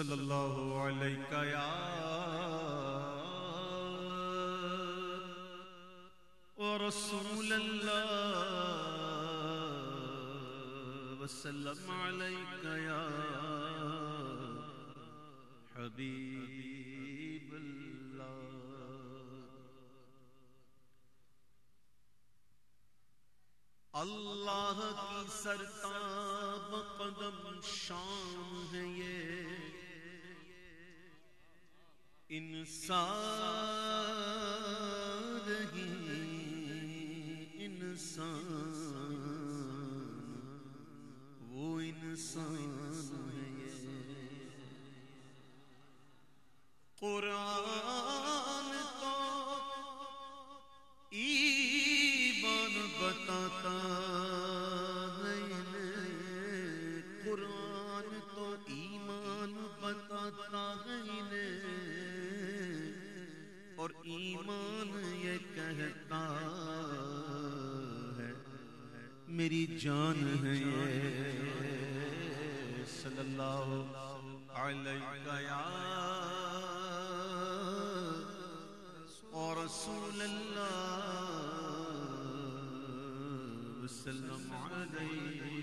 صلی اللہ علیہ یا ورسول اللہ وسلم علیک یا حبیب اللہ اللہ کی سرتاب قدم شام انسان ہی انسان، وہ انسان ہے۔ قرآن تو ایمان بتاتا ہے۔ قرآن تو ایمان بتاتا ہے۔ اور ایمان یہ کہتا ہے، میری جان ہے یہ۔ صلی اللہ علیہ یا اور رسول اللہ وسلم علیہ